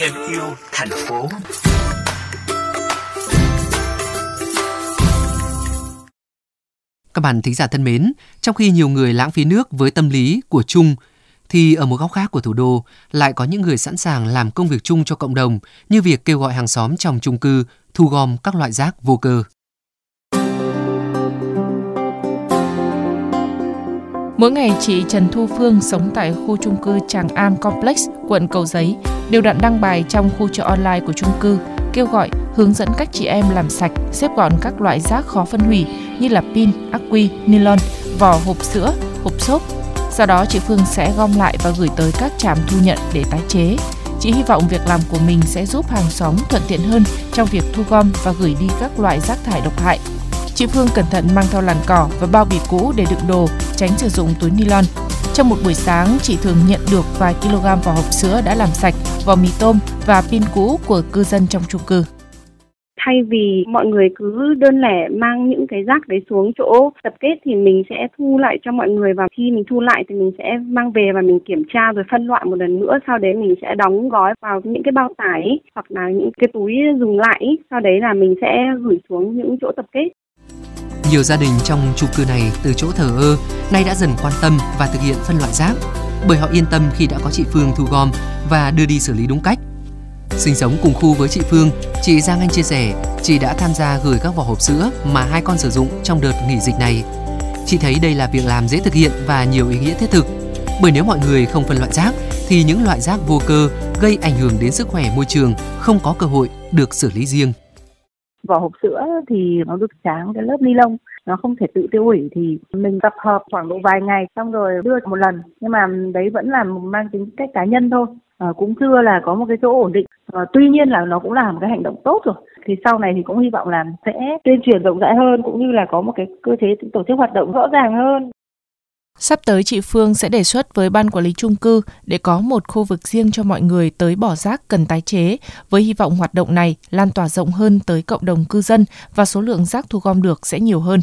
em yêu thành phố. Các bạn thính giả thân mến, trong khi nhiều người lãng phí nước với tâm lý của chung, thì ở một góc khác của thủ đô lại có những người sẵn sàng làm công việc chung cho cộng đồng như việc kêu gọi hàng xóm trong chung cư thu gom các loại rác vô cơ. Mỗi ngày chị Trần Thu Phương sống tại khu chung cư Tràng An Complex, quận Cầu Giấy, đều đặn đăng bài trong khu chợ online của chung cư kêu gọi hướng dẫn các chị em làm sạch, xếp gọn các loại rác khó phân hủy như là pin, ắc quy, nylon, vỏ hộp sữa, hộp xốp. Sau đó chị Phương sẽ gom lại và gửi tới các trạm thu nhận để tái chế. Chị hy vọng việc làm của mình sẽ giúp hàng xóm thuận tiện hơn trong việc thu gom và gửi đi các loại rác thải độc hại. Chị Phương cẩn thận mang theo làn cỏ và bao bì cũ để đựng đồ, tránh sử dụng túi nylon. Trong một buổi sáng, chị thường nhận được vài kg vỏ hộp sữa đã làm sạch, vỏ mì tôm và pin cũ của cư dân trong chung cư. Thay vì mọi người cứ đơn lẻ mang những cái rác đấy xuống chỗ tập kết thì mình sẽ thu lại cho mọi người và khi mình thu lại thì mình sẽ mang về và mình kiểm tra rồi phân loại một lần nữa. Sau đấy mình sẽ đóng gói vào những cái bao tải hoặc là những cái túi dùng lại. Sau đấy là mình sẽ gửi xuống những chỗ tập kết nhiều gia đình trong chung cư này từ chỗ thờ ơ nay đã dần quan tâm và thực hiện phân loại rác bởi họ yên tâm khi đã có chị Phương thu gom và đưa đi xử lý đúng cách. Sinh sống cùng khu với chị Phương, chị Giang Anh chia sẻ, chị đã tham gia gửi các vỏ hộp sữa mà hai con sử dụng trong đợt nghỉ dịch này. Chị thấy đây là việc làm dễ thực hiện và nhiều ý nghĩa thiết thực. Bởi nếu mọi người không phân loại rác thì những loại rác vô cơ gây ảnh hưởng đến sức khỏe môi trường không có cơ hội được xử lý riêng vỏ hộp sữa thì nó được tráng cái lớp ni lông nó không thể tự tiêu hủy thì mình tập hợp khoảng độ vài ngày xong rồi đưa một lần. Nhưng mà đấy vẫn là mang tính cách cá nhân thôi. À, cũng chưa là có một cái chỗ ổn định. À, tuy nhiên là nó cũng là một cái hành động tốt rồi. Thì sau này thì cũng hy vọng là sẽ tuyên truyền rộng rãi hơn cũng như là có một cái cơ chế tổ chức hoạt động rõ ràng hơn. Sắp tới chị Phương sẽ đề xuất với ban quản lý chung cư để có một khu vực riêng cho mọi người tới bỏ rác cần tái chế, với hy vọng hoạt động này lan tỏa rộng hơn tới cộng đồng cư dân và số lượng rác thu gom được sẽ nhiều hơn.